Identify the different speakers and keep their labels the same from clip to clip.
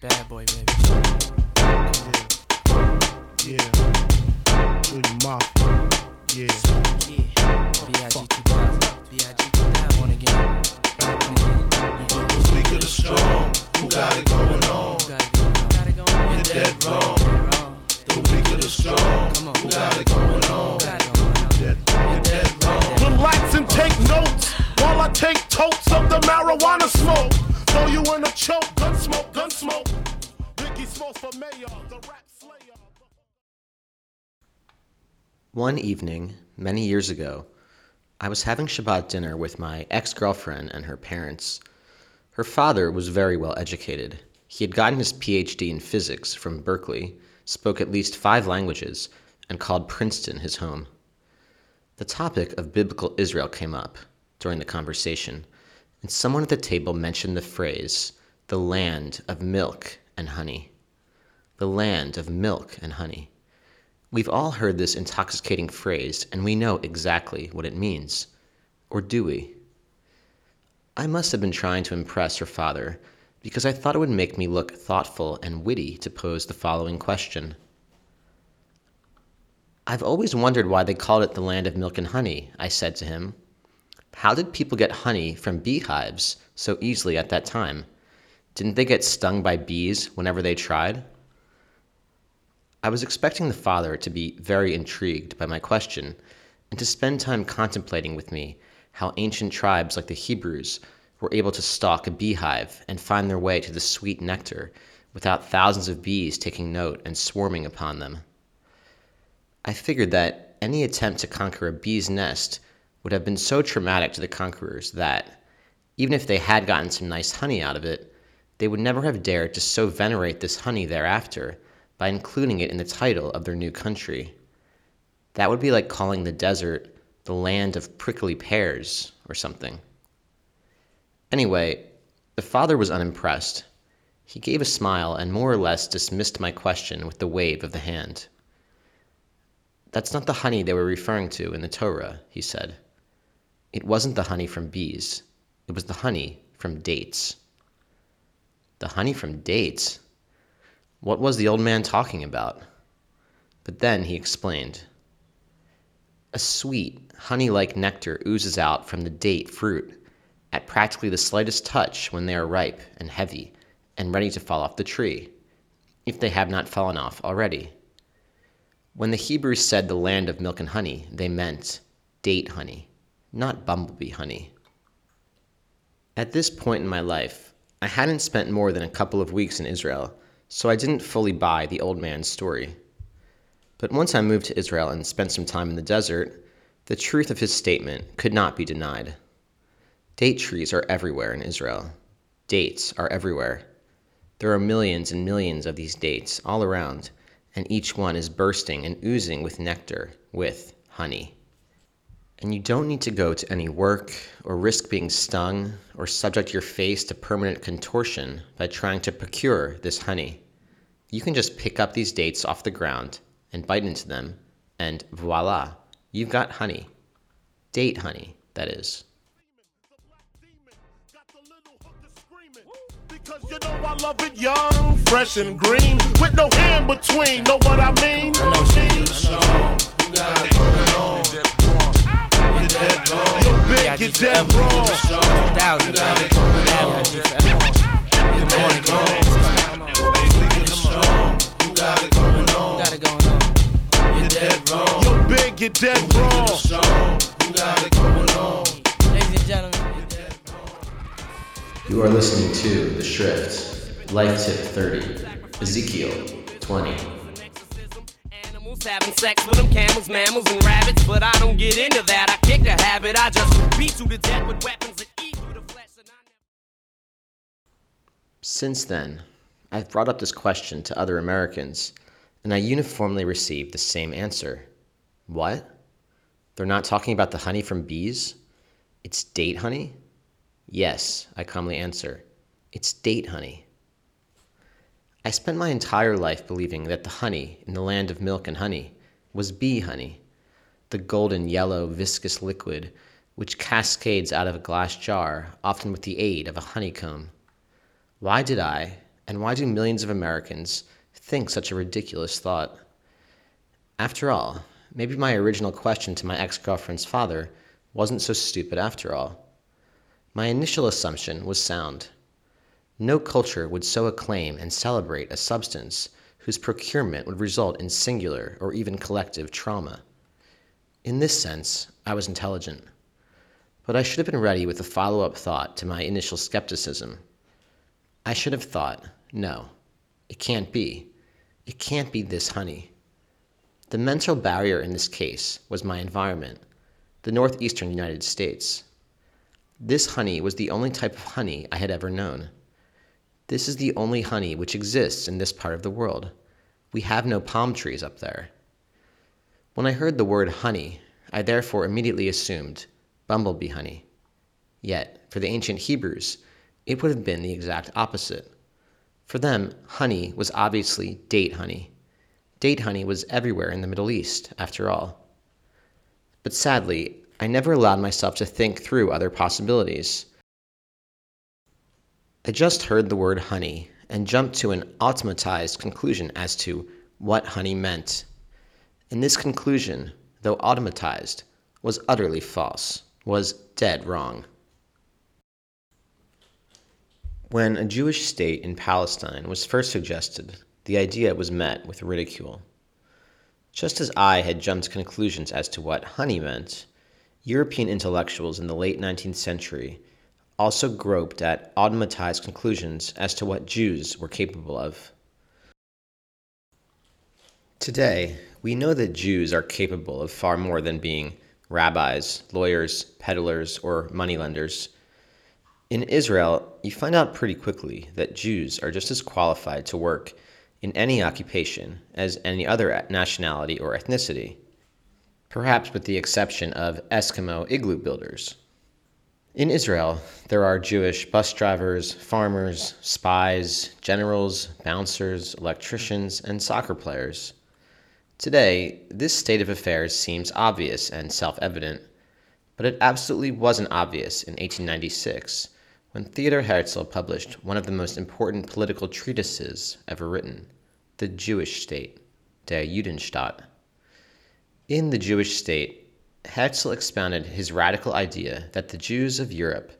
Speaker 1: Bad boy, baby.
Speaker 2: Yeah. Yeah. Junior Mafia. Yeah.
Speaker 1: Yeah. B.I.G. 2000. B.I.G. 2000. One again. Yeah.
Speaker 3: Speak of the strong, who got it going on?
Speaker 1: Got it going on. Got it going on.
Speaker 3: You're dead wrong. The weak of the strong, who got it going on?
Speaker 1: Got it going on.
Speaker 3: You're dead wrong.
Speaker 2: Relax and take notes while I take totes of the marijuana smoke. Throw you in a choke, Smalls for mayor, the rap slayer.
Speaker 4: One evening, many years ago, I was having Shabbat dinner with my ex girlfriend and her parents. Her father was very well educated. He had gotten his PhD in physics from Berkeley, spoke at least five languages, and called Princeton his home. The topic of biblical Israel came up during the conversation, and someone at the table mentioned the phrase, the land of milk and honey. The land of milk and honey. We've all heard this intoxicating phrase, and we know exactly what it means. Or do we? I must have been trying to impress her father, because I thought it would make me look thoughtful and witty to pose the following question. I've always wondered why they called it the land of milk and honey, I said to him. How did people get honey from beehives so easily at that time? Didn't they get stung by bees whenever they tried? I was expecting the father to be very intrigued by my question and to spend time contemplating with me how ancient tribes like the Hebrews were able to stalk a beehive and find their way to the sweet nectar without thousands of bees taking note and swarming upon them. I figured that any attempt to conquer a bee's nest would have been so traumatic to the conquerors that, even if they had gotten some nice honey out of it, they would never have dared to so venerate this honey thereafter by including it in the title of their new country. That would be like calling the desert the land of prickly pears or something. Anyway, the father was unimpressed. He gave a smile and more or less dismissed my question with the wave of the hand. That's not the honey they were referring to in the Torah, he said. It wasn't the honey from bees, it was the honey from dates. The honey from dates? What was the old man talking about? But then he explained. A sweet, honey like nectar oozes out from the date fruit at practically the slightest touch when they are ripe and heavy and ready to fall off the tree, if they have not fallen off already. When the Hebrews said the land of milk and honey, they meant date honey, not bumblebee honey. At this point in my life, I hadn't spent more than a couple of weeks in Israel, so I didn't fully buy the old man's story. But once I moved to Israel and spent some time in the desert, the truth of his statement could not be denied. Date trees are everywhere in Israel. Dates are everywhere. There are millions and millions of these dates all around, and each one is bursting and oozing with nectar, with honey. And you don't need to go to any work or risk being stung or subject your face to permanent contortion by trying to procure this honey. You can just pick up these dates off the ground and bite into them, and voila, you've got honey. Date honey, that is.
Speaker 2: Because you know I love it young, fresh and green, with no hand between. Know what I mean?
Speaker 3: Strong, who got it going? You're dead wrong.
Speaker 2: You're big, you're dead wrong.
Speaker 3: Strong,
Speaker 1: 2000.
Speaker 3: got it going on.
Speaker 1: B.I.G. forever.
Speaker 3: You're dead wrong.
Speaker 1: Come on.
Speaker 3: Weak of the strong, who got it going on?
Speaker 1: Got it going on.
Speaker 3: You're dead wrong.
Speaker 2: You're big, you're dead wrong.
Speaker 3: Strong, who got it going on?
Speaker 1: Ladies and gentlemen.
Speaker 4: You are listening to The Shrift, Life Tip 30, Ezekiel 20.
Speaker 5: Animals having sex with them camels, mammals, and rabbits, but I don't get into that. I kick the habit. I just beat you to death with weapons that eat through the flesh. And I.
Speaker 4: Since then, I've brought up this question to other Americans, and I uniformly received the same answer. What? They're not talking about the honey from bees? It's date honey? Yes, I calmly answer. It's date honey. I spent my entire life believing that the honey in the land of milk and honey was bee honey, the golden yellow viscous liquid which cascades out of a glass jar, often with the aid of a honeycomb. Why did I, And why do millions of Americans think such a ridiculous thought? After all, maybe my original question to my ex girlfriend's father wasn't so stupid after all. My initial assumption was sound. No culture would so acclaim and celebrate a substance whose procurement would result in singular or even collective trauma. In this sense, I was intelligent. But I should have been ready with a follow up thought to my initial skepticism. I should have thought, no, it can't be. It can't be this honey. The mental barrier in this case was my environment, the northeastern United States. This honey was the only type of honey I had ever known. This is the only honey which exists in this part of the world. We have no palm trees up there. When I heard the word honey, I therefore immediately assumed bumblebee honey. Yet, for the ancient Hebrews, it would have been the exact opposite. For them, honey was obviously date honey. Date honey was everywhere in the Middle East, after all. But sadly, I never allowed myself to think through other possibilities. I just heard the word honey and jumped to an automatized conclusion as to what honey meant. And this conclusion, though automatized, was utterly false, was dead wrong. When a Jewish state in Palestine was first suggested, the idea was met with ridicule. Just as I had jumped conclusions as to what honey meant, European intellectuals in the late 19th century also groped at automatized conclusions as to what Jews were capable of. Today, we know that Jews are capable of far more than being rabbis, lawyers, peddlers, or moneylenders. In Israel, you find out pretty quickly that Jews are just as qualified to work in any occupation as any other nationality or ethnicity, perhaps with the exception of Eskimo igloo builders. In Israel, there are Jewish bus drivers, farmers, spies, generals, bouncers, electricians, and soccer players. Today, this state of affairs seems obvious and self evident, but it absolutely wasn't obvious in 1896 when Theodor Herzl published one of the most important political treatises ever written, The Jewish State, Der Judenstaat. In The Jewish State, Herzl expounded his radical idea that the Jews of Europe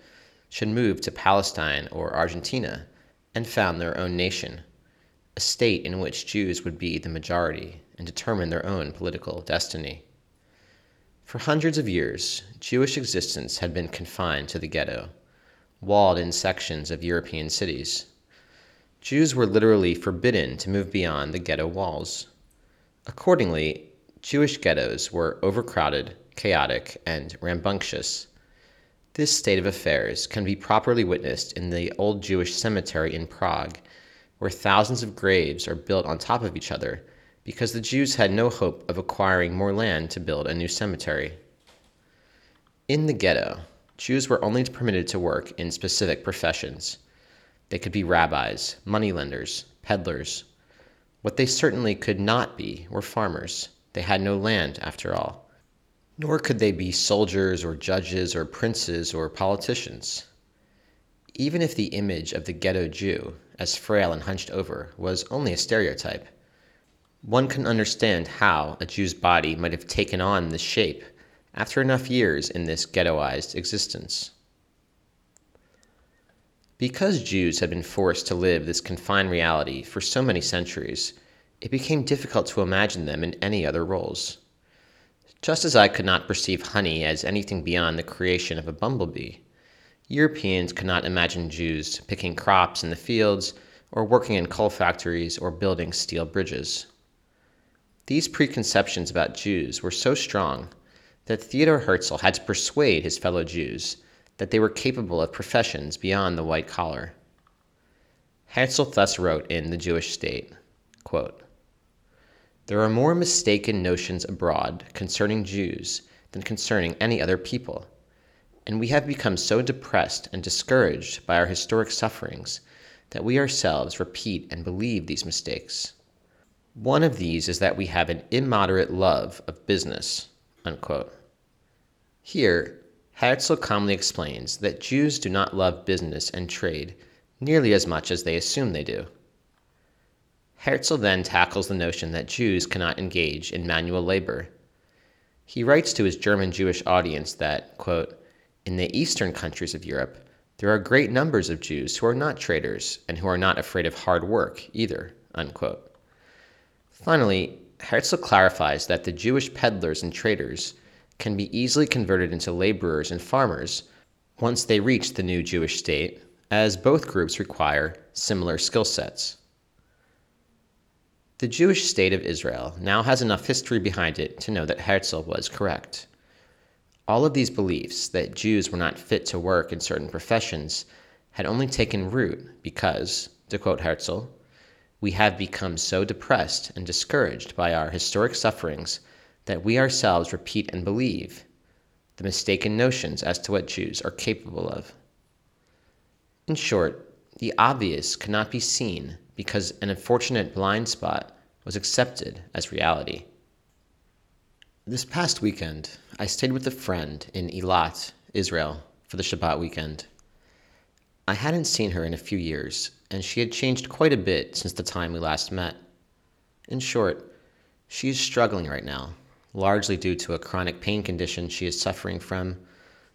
Speaker 4: should move to Palestine or Argentina and found their own nation, a state in which Jews would be the majority and determine their own political destiny. For hundreds of years, Jewish existence had been confined to the ghetto, walled in sections of European cities. Jews were literally forbidden to move beyond the ghetto walls. Accordingly, Jewish ghettos were overcrowded, chaotic, and rambunctious. This state of affairs can be properly witnessed in the old Jewish cemetery in Prague, where thousands of graves are built on top of each other because the Jews had no hope of acquiring more land to build a new cemetery. In the ghetto, Jews were only permitted to work in specific professions. They could be rabbis, moneylenders, peddlers. What they certainly could not be were farmers. They had no land, after all. Nor could they be soldiers or judges or princes or politicians. Even if the image of the ghetto Jew, as frail and hunched over, was only a stereotype, one can understand how a Jew's body might have taken on this shape after enough years in this ghettoized existence. Because Jews had been forced to live this confined reality for so many centuries, it became difficult to imagine them in any other roles. Just as I could not perceive honey as anything beyond the creation of a bumblebee, Europeans could not imagine Jews picking crops in the fields or working in coal factories or building steel bridges. These preconceptions about Jews were so strong that Theodor Herzl had to persuade his fellow Jews that they were capable of professions beyond the white collar. Herzl thus wrote in The Jewish State quote, There are more mistaken notions abroad concerning Jews than concerning any other people, and we have become so depressed and discouraged by our historic sufferings that we ourselves repeat and believe these mistakes. One of these is that we have an immoderate love of business. Unquote. Here, Herzl calmly explains that Jews do not love business and trade nearly as much as they assume they do. Herzl then tackles the notion that Jews cannot engage in manual labor. He writes to his German Jewish audience that, quote, in the eastern countries of Europe, there are great numbers of Jews who are not traders and who are not afraid of hard work either, unquote. Finally, Herzl clarifies that the Jewish peddlers and traders can be easily converted into laborers and farmers once they reach the new Jewish state, as both groups require similar skill sets. The Jewish state of Israel now has enough history behind it to know that Herzl was correct. All of these beliefs that Jews were not fit to work in certain professions had only taken root because, to quote Herzl, we have become so depressed and discouraged by our historic sufferings that we ourselves repeat and believe the mistaken notions as to what Jews are capable of. In short, the obvious cannot be seen because an unfortunate blind spot was accepted as reality. This past weekend, I stayed with a friend in Eilat, Israel, for the Shabbat weekend. I hadn't seen her in a few years, and she had changed quite a bit since the time we last met. In short, she is struggling right now, largely due to a chronic pain condition she is suffering from,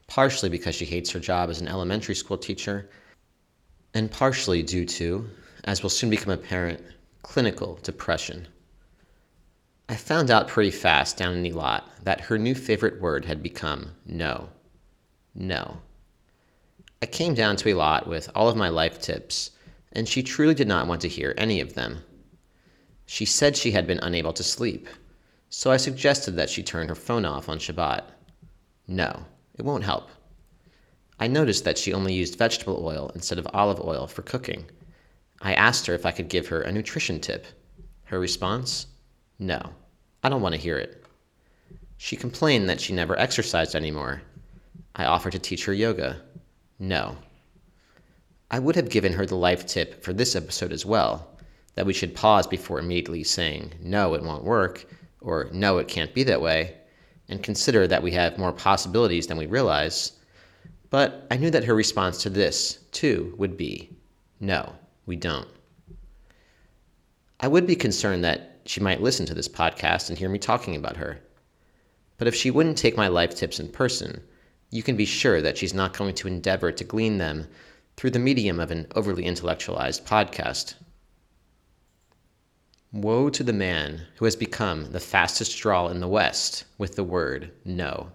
Speaker 4: partially because she hates her job as an elementary school teacher, and partially due to, as will soon become apparent, clinical depression. I found out pretty fast down in Eilat that her new favorite word had become no. No. I came down to Eilat with all of my life tips, and she truly did not want to hear any of them. She said she had been unable to sleep, so I suggested that she turn her phone off on Shabbat. No, it won't help. I noticed that she only used vegetable oil instead of olive oil for cooking. I asked her if I could give her a nutrition tip. Her response? No, I don't want to hear it. She complained that she never exercised anymore. I offered to teach her yoga. No. I would have given her the life tip for this episode as well that we should pause before immediately saying, no, it won't work, or no, it can't be that way, and consider that we have more possibilities than we realize. But I knew that her response to this, too, would be, no, we don't. I would be concerned that she might listen to this podcast and hear me talking about her. But if she wouldn't take my life tips in person, you can be sure that she's not going to endeavor to glean them through the medium of an overly intellectualized podcast. Woe to the man who has become the fastest drawl in the West with the word no.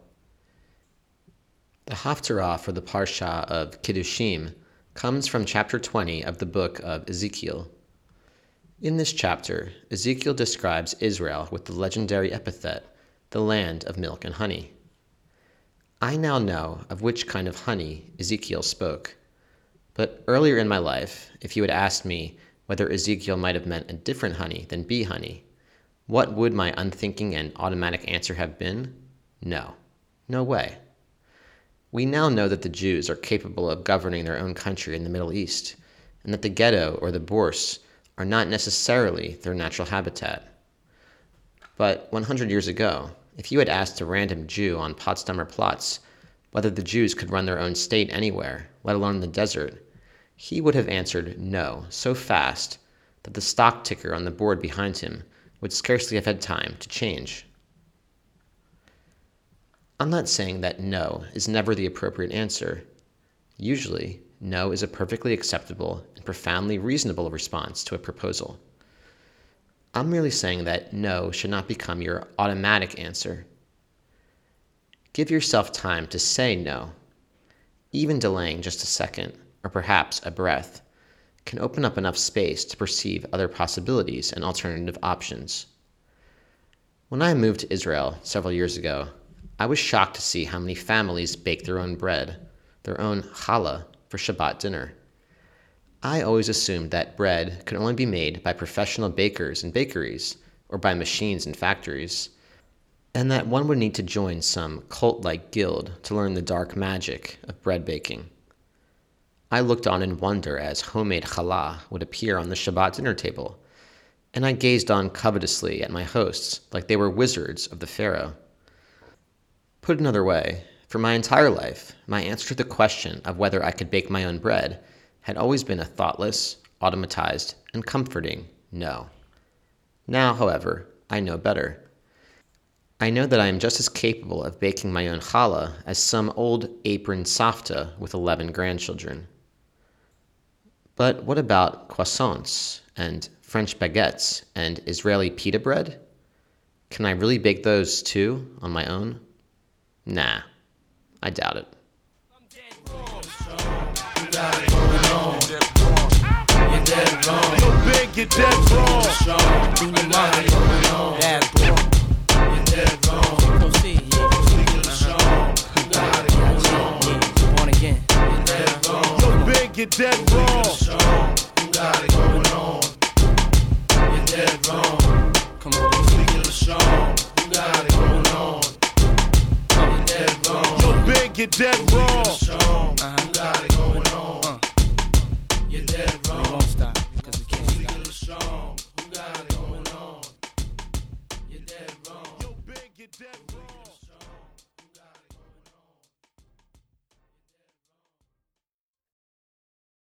Speaker 4: The Haftarah for the Parsha of Kedoshim comes from chapter 20 of the book of Ezekiel. In this chapter, Ezekiel describes Israel with the legendary epithet, the land of milk and honey. I now know of which kind of honey Ezekiel spoke. But earlier in my life, if you had asked me whether Ezekiel might have meant a different honey than bee honey, what would my unthinking and automatic answer have been? No. No way. We now know that the Jews are capable of governing their own country in the Middle East, and that the ghetto or the bourse are not necessarily their natural habitat. But 100 years ago, if you had asked a random Jew on Potsdamer Platz whether the Jews could run their own state anywhere, let alone in the desert, he would have answered no so fast that the stock ticker on the board behind him would scarcely have had time to change. I'm not saying that no is never the appropriate answer. Usually, no is a perfectly acceptable and profoundly reasonable response to a proposal. I'm merely saying that no should not become your automatic answer. Give yourself time to say no. Even delaying just a second or perhaps a breath, can open up enough space to perceive other possibilities and alternative options. When I moved to Israel several years ago, I was shocked to see how many families bake their own bread, their own challah, for Shabbat dinner. I always assumed that bread could only be made by professional bakers and bakeries, or by machines and factories, and that one would need to join some cult like guild to learn the dark magic of bread baking. I looked on in wonder as homemade challah would appear on the Shabbat dinner table, and I gazed on covetously at my hosts like they were wizards of the Pharaoh. Put another way, for my entire life, my answer to the question of whether I could bake my own bread had always been a thoughtless, automatized, and comforting no. Now, however, I know better. I know that I am just as capable of baking my own challah as some old apron safta with 11 grandchildren. But what about croissants and French baguettes and Israeli pita bread? Can I really bake those too on my own? Nah, I doubt it.
Speaker 3: You're dead wrong. You got it going on. You're dead wrong.
Speaker 1: Come on.
Speaker 3: You got it You're dead wrong.
Speaker 2: Uh-huh.